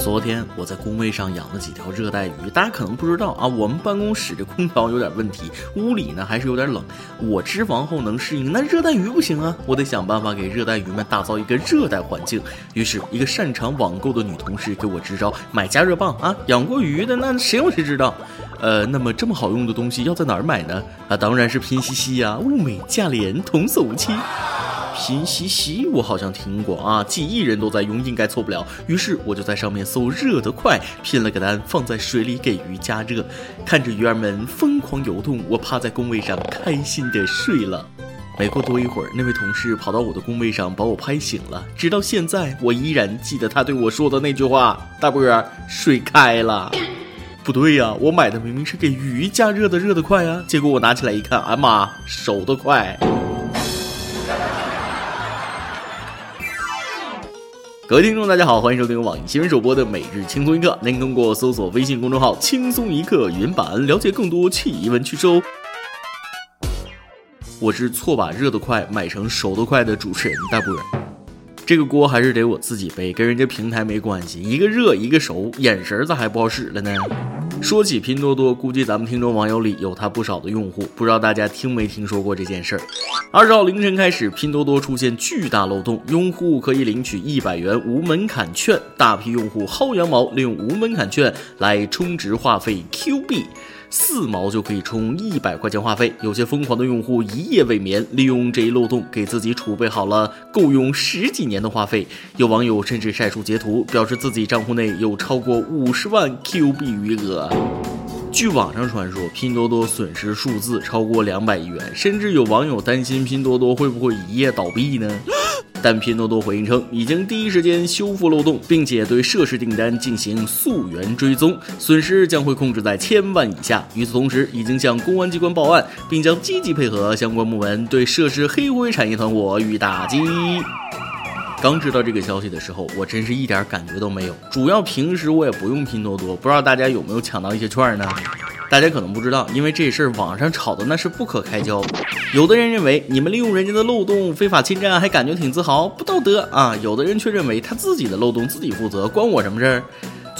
昨天我在工位上养了几条热带鱼，大家可能不知道啊，我们办公室的空调有点问题，屋里呢还是有点冷。我脂肪后能适应，那热带鱼不行啊，我得想办法给热带鱼们打造一个热带环境。于是，一个擅长网购的女同事给我支招，买加热棒啊。养过鱼的那谁有谁知道？呃，那么这么好用的东西要在哪儿买呢？啊，当然是拼夕夕呀，物美价廉，童叟无欺。拼夕夕，我好像听过啊，几亿人都在用，应该错不了。于是我就在上面搜热得快，拼了个单，放在水里给鱼加热。看着鱼儿们疯狂游动，我趴在工位上开心的睡了。没过多一会儿，那位同事跑到我的工位上把我拍醒了。直到现在，我依然记得他对我说的那句话：“大波儿，水开了。”不对呀，我买的明明是给鱼加热的热得快啊，结果我拿起来一看，哎妈，熟得快。各位听众，大家好，欢迎收听网易新闻首播的每日轻松一刻。您通过搜索微信公众号“轻松一刻”原版了解更多奇闻趣事哦。我是错把热得快买成熟得快的主持人大波儿，这个锅还是得我自己背，跟人家平台没关系。一个热，一个熟，眼神咋还不好使了呢？说起拼多多，估计咱们听众网友里有他不少的用户，不知道大家听没听说过这件事儿。二十号凌晨开始，拼多多出现巨大漏洞，用户可以领取一百元无门槛券，大批用户薅羊毛，利用无门槛券来充值话费 Q 币。四毛就可以充一百块钱话费，有些疯狂的用户一夜未眠，利用这一漏洞给自己储备好了够用十几年的话费。有网友甚至晒出截图，表示自己账户内有超过五十万 Q 币余额。据网上传说，拼多多损失数字超过两百亿元，甚至有网友担心拼多多会不会一夜倒闭呢？但拼多多回应称，已经第一时间修复漏洞，并且对涉事订单进行溯源追踪，损失将会控制在千万以下。与此同时，已经向公安机关报案，并将积极配合相关部门对涉事黑灰产业团伙予以打击。刚知道这个消息的时候，我真是一点感觉都没有。主要平时我也不用拼多多，不知道大家有没有抢到一些券呢？大家可能不知道，因为这事儿网上吵的那是不可开交。有的人认为你们利用人家的漏洞非法侵占，还感觉挺自豪，不道德啊！有的人却认为他自己的漏洞自己负责，关我什么事儿？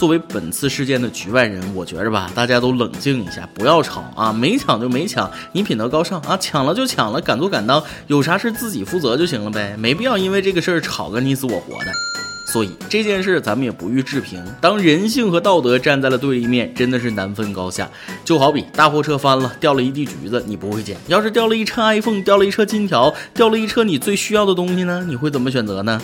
作为本次事件的局外人，我觉着吧，大家都冷静一下，不要吵啊！没抢就没抢，你品德高尚啊，抢了就抢了，敢做敢当，有啥事自己负责就行了呗，没必要因为这个事儿吵个你死我活的。所以这件事咱们也不予置评。当人性和道德站在了对立面，真的是难分高下。就好比大货车翻了，掉了一地橘子，你不会捡；要是掉了一车 iPhone，掉了一车金条，掉了一车你最需要的东西呢？你会怎么选择呢？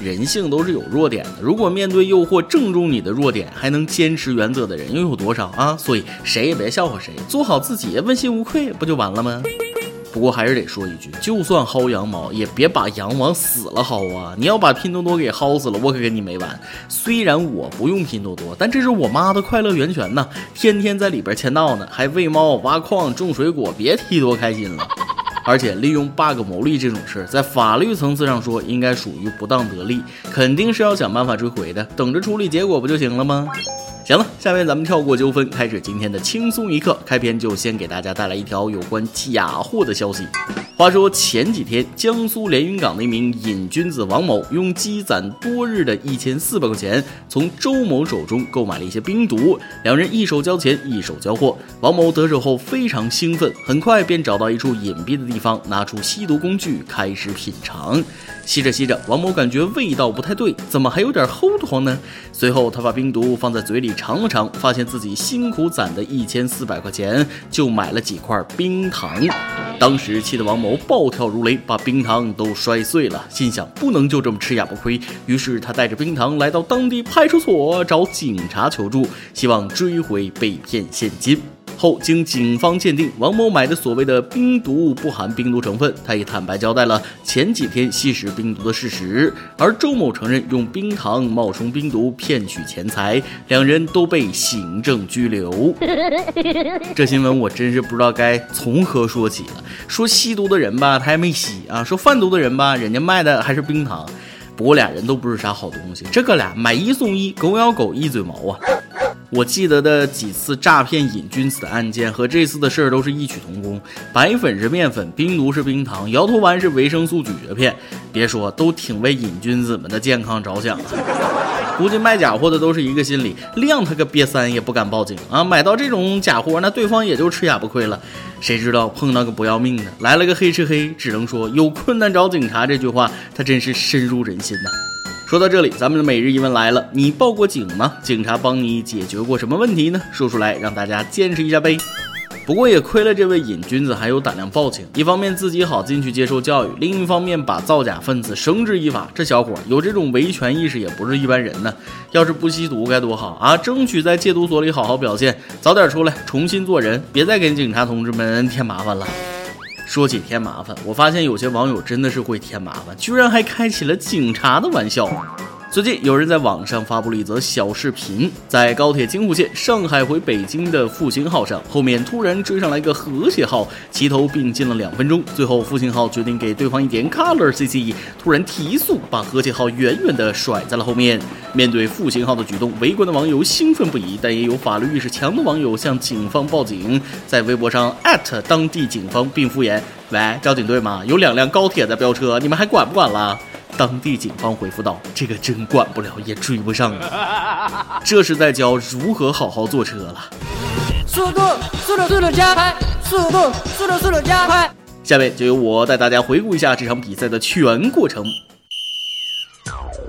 人性都是有弱点的。如果面对诱惑正中你的弱点，还能坚持原则的人又有多少啊？所以谁也别笑话谁，做好自己，问心无愧，不就完了吗？不过还是得说一句，就算薅羊毛，也别把羊往死了薅啊！你要把拼多多给薅死了，我可跟你没完。虽然我不用拼多多，但这是我妈的快乐源泉呐，天天在里边签到呢，还喂猫、挖矿、种水果，别提多开心了。而且利用 bug 牟利这种事儿，在法律层次上说，应该属于不当得利，肯定是要想办法追回的，等着处理结果不就行了吗？行了，下面咱们跳过纠纷，开始今天的轻松一刻。开篇就先给大家带来一条有关假货的消息。话说前几天，江苏连云港的一名瘾君子王某，用积攒多日的一千四百块钱，从周某手中购买了一些冰毒。两人一手交钱，一手交货。王某得手后非常兴奋，很快便找到一处隐蔽的地方，拿出吸毒工具开始品尝。吸着吸着，王某感觉味道不太对，怎么还有点齁得慌呢？随后他把冰毒放在嘴里尝了尝，发现自己辛苦攒的一千四百块钱就买了几块冰糖。当时气得王某暴跳如雷，把冰糖都摔碎了，心想不能就这么吃哑巴亏。于是他带着冰糖来到当地派出所找警察求助，希望追回被骗现金。后经警方鉴定，王某买的所谓的冰毒不含冰毒成分，他也坦白交代了前几天吸食冰毒的事实。而周某承认用冰糖冒充冰毒骗取钱财，两人都被行政拘留。这新闻我真是不知道该从何说起了。说吸毒的人吧，他还没吸啊；说贩毒的人吧，人家卖的还是冰糖。不过俩人都不是啥好东西，这哥俩买一送一，狗咬狗，一嘴毛啊。我记得的几次诈骗瘾君子的案件和这次的事儿都是异曲同工，白粉是面粉，冰毒是冰糖，摇头丸是维生素咀嚼片。别说，都挺为瘾君子们的健康着想。估计卖假货的都是一个心理，亮他个瘪三也不敢报警啊！买到这种假货，那对方也就吃哑巴亏了。谁知道碰到个不要命的，来了个黑吃黑，只能说有困难找警察。这句话他真是深入人心呐。说到这里，咱们的每日一问来了：你报过警吗？警察帮你解决过什么问题呢？说出来让大家见识一下呗。不过也亏了这位瘾君子还有胆量报警，一方面自己好进去接受教育，另一方面把造假分子绳之以法。这小伙有这种维权意识也不是一般人呢。要是不吸毒该多好啊！争取在戒毒所里好好表现，早点出来重新做人，别再给警察同志们添麻烦了。说起添麻烦，我发现有些网友真的是会添麻烦，居然还开起了警察的玩笑。最近有人在网上发布了一则小视频，在高铁京沪线上海回北京的复兴号上，后面突然追上来一个和谐号，齐头并进了两分钟，最后复兴号决定给对方一点 color CC，突然提速，把和谐号远远的甩在了后面。面对复兴号的举动，围观的网友兴奋不已，但也有法律意识强的网友向警方报警，在微博上艾特当地警方并敷衍：“喂，交警队吗？有两辆高铁在飙车，你们还管不管了？”当地警方回复道：“这个真管不了，也追不上啊！这是在教如何好好坐车了。”速度，速度，速度加快！速度，速度，速度加快！下面就由我带大家回顾一下这场比赛的全过程。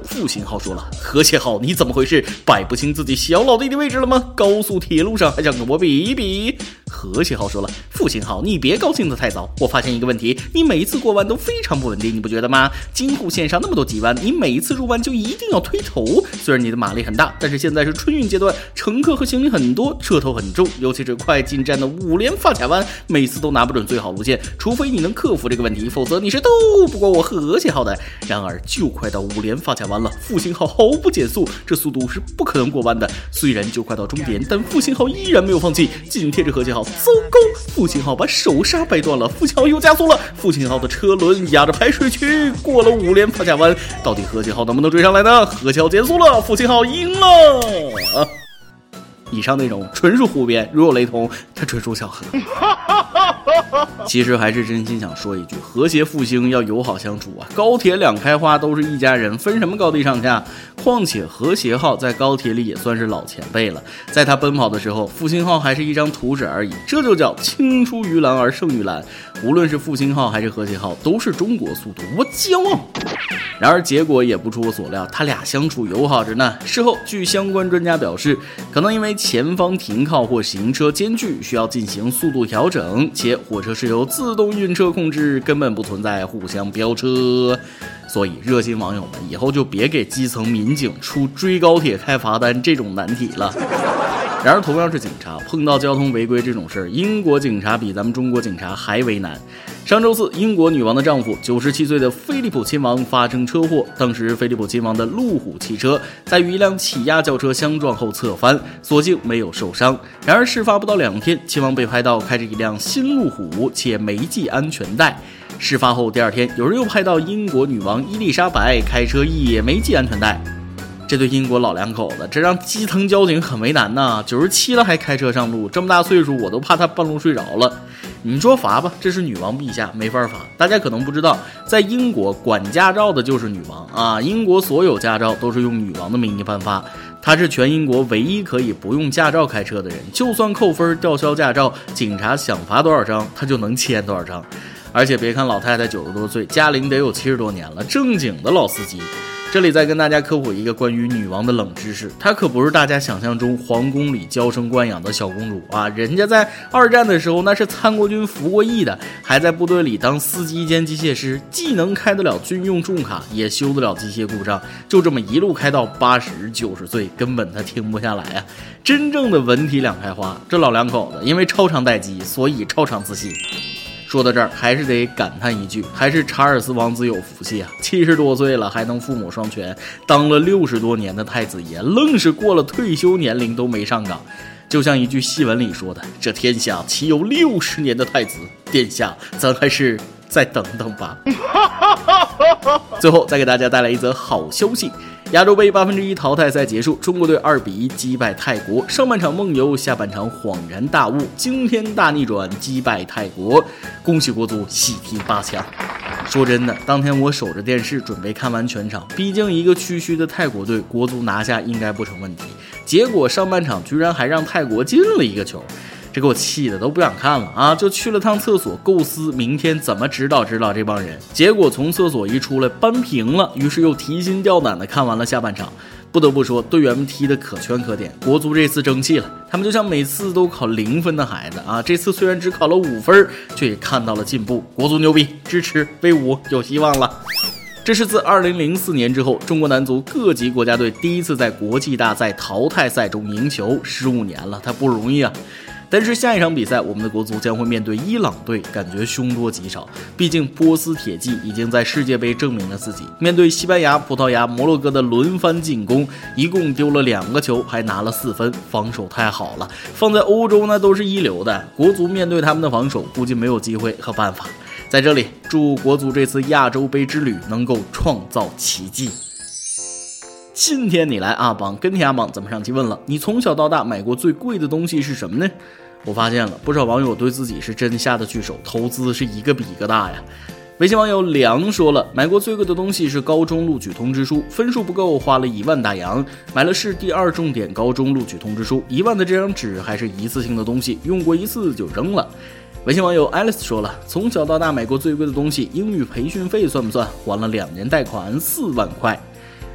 复兴号说了：“和谐号，你怎么回事？摆不清自己小老弟的位置了吗？高速铁路上还想跟我比一比？”和谐号说了：“复兴号，你别高兴得太早。我发现一个问题，你每一次过弯都非常不稳定，你不觉得吗？京沪线上那么多急弯，你每一次入弯就一定要推头。虽然你的马力很大，但是现在是春运阶段，乘客和行李很多，车头很重，尤其是快进站的五连发卡弯，每次都拿不准最好路线。除非你能克服这个问题，否则你是斗不过我和谐号的。然而，就快到五连发卡弯了，复兴号毫不减速，这速度是不可能过弯的。虽然就快到终点，但复兴号依然没有放弃，紧贴着和谐号号。”糟糕！复兴号把手刹掰断了，复兴号又加速了。复兴号的车轮压着排水渠，过了五连发卡弯，到底和谐号能不能追上来呢？和谐号减速了，复兴号赢了。以上内容纯属胡编，如有雷同，他纯属巧合。其实还是真心想说一句：和谐复兴要友好相处啊！高铁两开花都是一家人，分什么高低上下？况且和谐号在高铁里也算是老前辈了，在他奔跑的时候，复兴号还是一张图纸而已。这就叫青出于蓝而胜于蓝。无论是复兴号还是和谐号，都是中国速度，我骄傲。然而结果也不出我所料，他俩相处友好着呢。事后，据相关专家表示，可能因为前方停靠或行车间距需要进行速度调整，且火车是由自动运车控制，根本不存在互相飙车。所以，热心网友们以后就别给基层民警出追高铁开罚单这种难题了。然而，同样是警察，碰到交通违规这种事儿，英国警察比咱们中国警察还为难。上周四，英国女王的丈夫九十七岁的菲利普亲王发生车祸，当时菲利普亲王的路虎汽车在与一辆起亚轿车相撞后侧翻，所幸没有受伤。然而，事发不到两天，亲王被拍到开着一辆新路虎，且没系安全带。事发后第二天，有人又拍到英国女王伊丽莎白开车也没系安全带。这对英国老两口子，这让基层交警很为难呐。九十七了还开车上路，这么大岁数，我都怕他半路睡着了。你说罚吧，这是女王陛下，没法罚。大家可能不知道，在英国管驾照的就是女王啊。英国所有驾照都是用女王的名义颁发，她是全英国唯一可以不用驾照开车的人。就算扣分吊销驾照，警察想罚多少张，她就能签多少张。而且别看老太太九十多岁，驾龄得有七十多年了，正经的老司机。这里再跟大家科普一个关于女王的冷知识，她可不是大家想象中皇宫里娇生惯养的小公主啊！人家在二战的时候那是参国军服过役的，还在部队里当司机兼机械师，既能开得了军用重卡，也修得了机械故障，就这么一路开到八十九十岁，根本他停不下来啊！真正的文体两开花，这老两口子因为超长待机，所以超长自信。说到这儿，还是得感叹一句，还是查尔斯王子有福气啊！七十多岁了还能父母双全，当了六十多年的太子爷，愣是过了退休年龄都没上岗。就像一句戏文里说的：“这天下岂有六十年的太子？殿下，咱还是再等等吧。”最后再给大家带来一则好消息。亚洲杯八分之一淘汰赛结束，中国队二比一击败泰国。上半场梦游，下半场恍然大悟，惊天大逆转击败泰国，恭喜国足喜提八强。说真的，当天我守着电视准备看完全场，毕竟一个区区的泰国队，国足拿下应该不成问题。结果上半场居然还让泰国进了一个球。给我气的都不想看了啊！就去了趟厕所，构思明天怎么指导指导这帮人。结果从厕所一出来，扳平了，于是又提心吊胆的看完了下半场。不得不说，队员们踢得可圈可点，国足这次争气了。他们就像每次都考零分的孩子啊，这次虽然只考了五分，却也看到了进步。国足牛逼，支持威武，有希望了。这是自2004年之后，中国男足各级国家队第一次在国际大赛淘汰赛中赢球，十五年了，他不容易啊。但是下一场比赛，我们的国足将会面对伊朗队，感觉凶多吉少。毕竟波斯铁骑已经在世界杯证明了自己。面对西班牙、葡萄牙、摩洛哥的轮番进攻，一共丢了两个球，还拿了四分，防守太好了。放在欧洲那都是一流的。国足面对他们的防守，估计没有机会和办法。在这里，祝国足这次亚洲杯之旅能够创造奇迹。今天你来阿榜跟帖阿榜，咱们上期问了，你从小到大买过最贵的东西是什么呢？我发现了不少网友对自己是真下得去手，投资是一个比一个大呀。微信网友梁说了，买过最贵的东西是高中录取通知书，分数不够，花了一万大洋买了市第二重点高中录取通知书，一万的这张纸还是一次性的东西，用过一次就扔了。微信网友 Alice 说了，从小到大买过最贵的东西，英语培训费算不算？还了两年贷款四万块。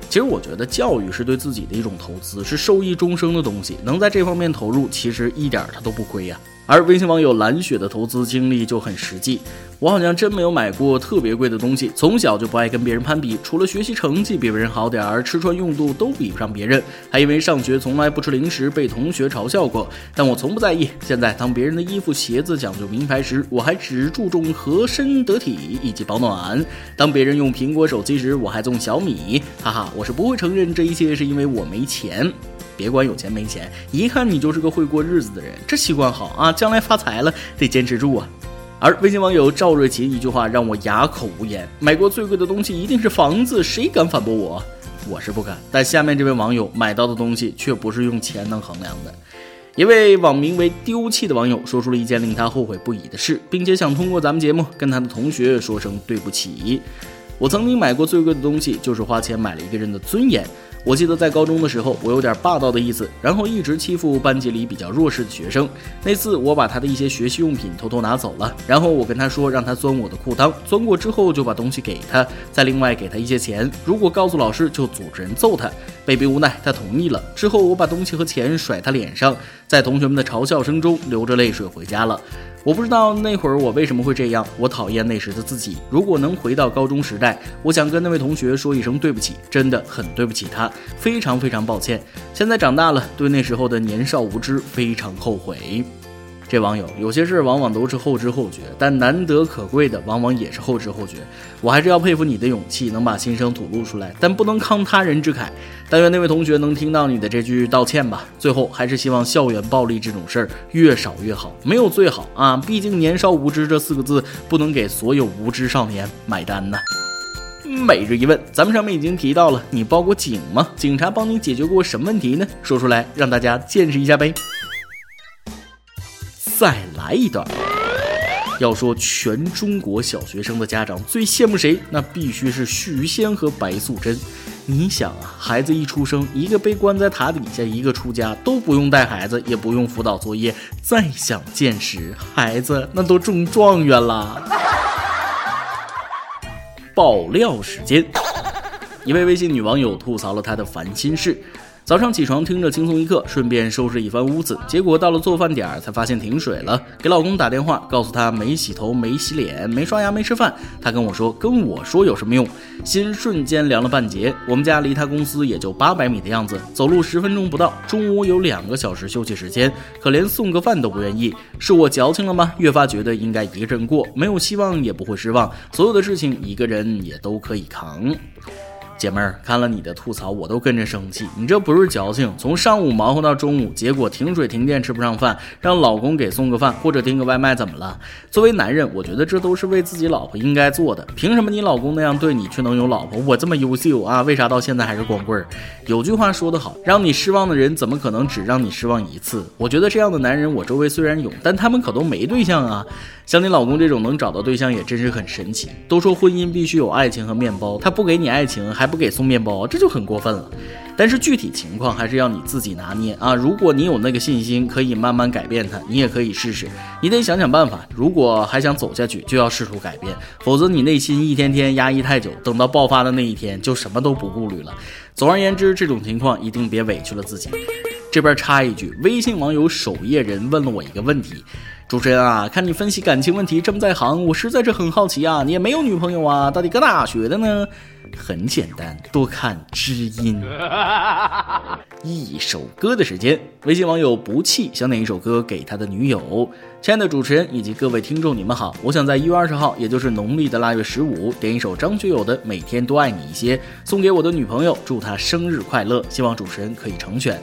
其实我觉得教育是对自己的一种投资，是受益终生的东西，能在这方面投入，其实一点它都不亏呀。而微信网友蓝雪的投资经历就很实际，我好像真没有买过特别贵的东西，从小就不爱跟别人攀比，除了学习成绩比别人好点儿，吃穿用度都比不上别人，还因为上学从来不吃零食被同学嘲笑过，但我从不在意。现在当别人的衣服鞋子讲究名牌时，我还只注重合身得体以及保暖；当别人用苹果手机时，我还用小米，哈哈，我是不会承认这一切是因为我没钱。别管有钱没钱，一看你就是个会过日子的人，这习惯好啊，将来发财了得坚持住啊。而微信网友赵瑞琴一句话让我哑口无言：买过最贵的东西一定是房子，谁敢反驳我？我是不敢。但下面这位网友买到的东西却不是用钱能衡量的。一位网名为丢弃的网友说出了一件令他后悔不已的事，并且想通过咱们节目跟他的同学说声对不起。我曾经买过最贵的东西，就是花钱买了一个人的尊严。我记得在高中的时候，我有点霸道的意思，然后一直欺负班级里比较弱势的学生。那次我把他的一些学习用品偷偷拿走了，然后我跟他说让他钻我的裤裆，钻过之后就把东西给他，再另外给他一些钱。如果告诉老师，就组织人揍他。被逼无奈，他同意了。之后我把东西和钱甩他脸上，在同学们的嘲笑声中流着泪水回家了。我不知道那会儿我为什么会这样，我讨厌那时的自己。如果能回到高中时代，我想跟那位同学说一声对不起，真的很对不起他，非常非常抱歉。现在长大了，对那时候的年少无知非常后悔。这网友有些事儿往往都是后知后觉，但难得可贵的往往也是后知后觉。我还是要佩服你的勇气，能把心声吐露出来，但不能慷他人之慨。但愿那位同学能听到你的这句道歉吧。最后还是希望校园暴力这种事儿越少越好，没有最好啊，毕竟年少无知这四个字不能给所有无知少年买单呐。每日一问，咱们上面已经提到了，你报过警吗？警察帮你解决过什么问题呢？说出来让大家见识一下呗。再来一段。要说全中国小学生的家长最羡慕谁，那必须是许仙和白素贞。你想啊，孩子一出生，一个被关在塔底下，一个出家，都不用带孩子，也不用辅导作业，再想见识孩子，那都中状元了。爆料时间，一位微信女网友吐槽了她的烦心事。早上起床听着轻松一刻，顺便收拾一番屋子，结果到了做饭点儿才发现停水了。给老公打电话，告诉他没洗头、没洗脸、没刷牙、没吃饭。他跟我说：“跟我说有什么用？”心瞬间凉了半截。我们家离他公司也就八百米的样子，走路十分钟不到。中午有两个小时休息时间，可连送个饭都不愿意。是我矫情了吗？越发觉得应该一个人过，没有希望也不会失望，所有的事情一个人也都可以扛。姐妹儿，看了你的吐槽，我都跟着生气。你这不是矫情，从上午忙活到中午，结果停水停电吃不上饭，让老公给送个饭或者订个外卖，怎么了？作为男人，我觉得这都是为自己老婆应该做的。凭什么你老公那样对你却能有老婆，我这么优秀啊？为啥到现在还是光棍儿？有句话说得好，让你失望的人怎么可能只让你失望一次？我觉得这样的男人，我周围虽然有，但他们可都没对象啊。像你老公这种能找到对象也真是很神奇。都说婚姻必须有爱情和面包，他不给你爱情，还不给送面包，这就很过分了。但是具体情况还是要你自己拿捏啊！如果你有那个信心，可以慢慢改变它，你也可以试试。你得想想办法。如果还想走下去，就要试图改变，否则你内心一天天压抑太久，等到爆发的那一天，就什么都不顾虑了。总而言之，这种情况一定别委屈了自己。这边插一句，微信网友守夜人问了我一个问题。主持人啊，看你分析感情问题这么在行，我实在是很好奇啊，你也没有女朋友啊，到底搁哪学的呢？很简单，多看知音。一首歌的时间，微信网友不弃想点一首歌给他的女友。亲爱的主持人以及各位听众，你们好，我想在一月二十号，也就是农历的腊月十五，点一首张学友的《每天多爱你一些》，送给我的女朋友，祝她生日快乐。希望主持人可以成全。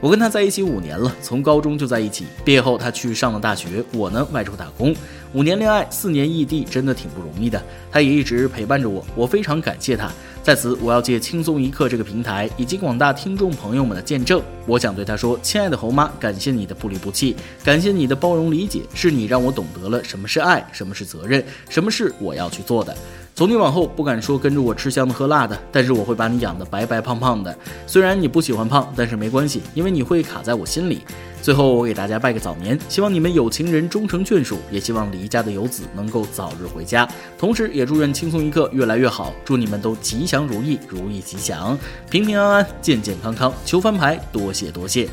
我跟他在一起五年了，从高中就在一起。毕业后他去上了大学，我呢外出打工。五年恋爱，四年异地，真的挺不容易的。他也一直陪伴着我，我非常感谢他。在此，我要借轻松一刻这个平台以及广大听众朋友们的见证，我想对他说：亲爱的猴妈，感谢你的不离不弃，感谢你的包容理解，是你让我懂得了什么是爱，什么是责任，什么是我要去做的。从今往后不敢说跟着我吃香的喝辣的，但是我会把你养得白白胖胖的。虽然你不喜欢胖，但是没关系，因为你会卡在我心里。最后我给大家拜个早年，希望你们有情人终成眷属，也希望离家的游子能够早日回家。同时也祝愿轻松一刻越来越好，祝你们都吉祥如意，如意吉祥，平平安安，健健康康。求翻牌，多谢多谢。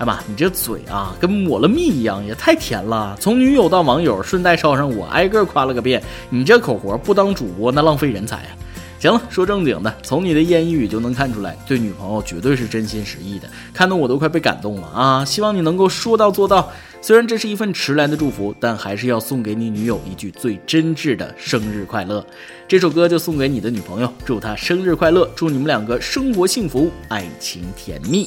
哎妈，你这嘴啊，跟抹了蜜一样，也太甜了。从女友到网友，顺带捎上我，挨个夸了个遍。你这口活不当主播，那浪费人才啊！行了，说正经的，从你的言语就能看出来，对女朋友绝对是真心实意的，看得我都快被感动了啊！希望你能够说到做到。虽然这是一份迟来的祝福，但还是要送给你女友一句最真挚的生日快乐。这首歌就送给你的女朋友，祝她生日快乐，祝你们两个生活幸福，爱情甜蜜。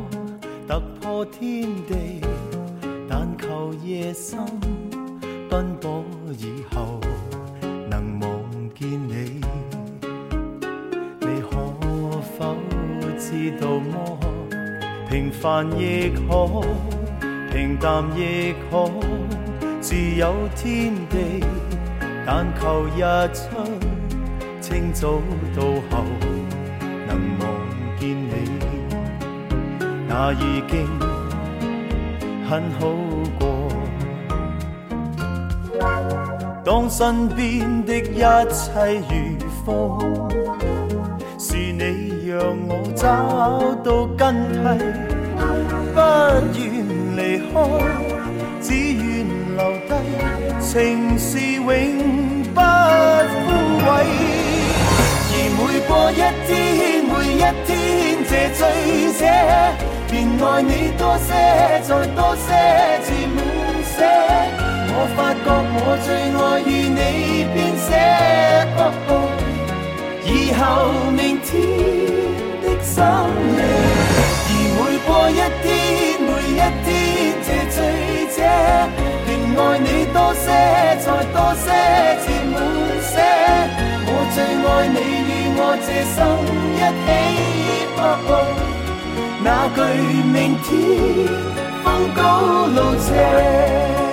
突破天地，但求夜深奔波以后能望见你。你可否知道么？平凡亦可，平淡亦可，自有天地。但求日出清早到后那已经很好过。当身边的一切如风，是你让我找到根蒂，不愿离开，只愿留低，情是永不枯萎。而每过一天，每一天，醉者。便爱你多些，再多些，至满些。我发觉我最爱与你编写。以后明天的生命，而每过一天，每一天，这醉者，便爱你多些，再多些，至满些。最爱你与我这生一起。那句明天风高路斜。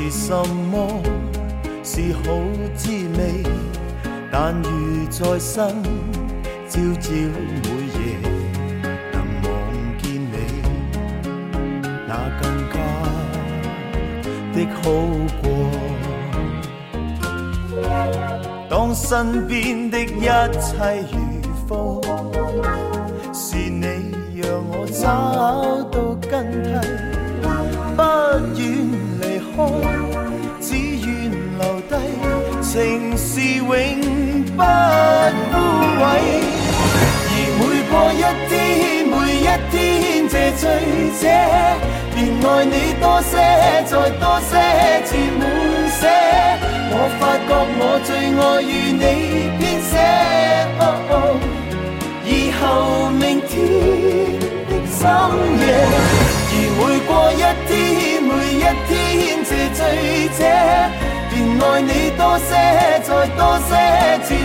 是什么？是好滋味。但如在生，朝朝每夜能望见你，那更加的好过。当身边的一切如风，是你让我找到根蒂，枯萎。而每过一天，每一天这醉者，便爱你多些，再多些，至满些。我发觉我最爱与你编写，以后明天的深夜，而每过一天，每一天这醉者，便爱你多些，再多些，至。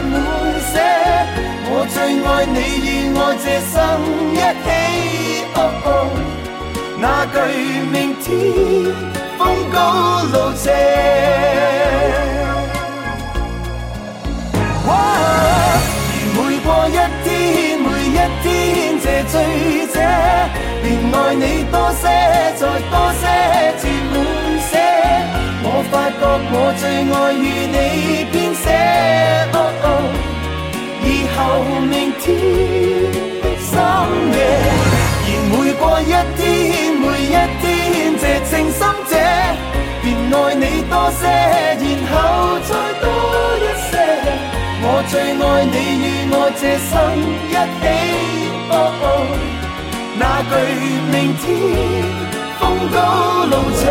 最爱你与我这生一起，哦哦那句明天风高路斜。而每过一天，每一天这醉者，便爱你多些，再多些，至满些。我发觉我最爱与你编写，哦哦以后明天的深夜。而每过一天，每一天这情深者，便爱你多些，然后再多一些。我最爱你与我这生一起，那句明天风高路斜。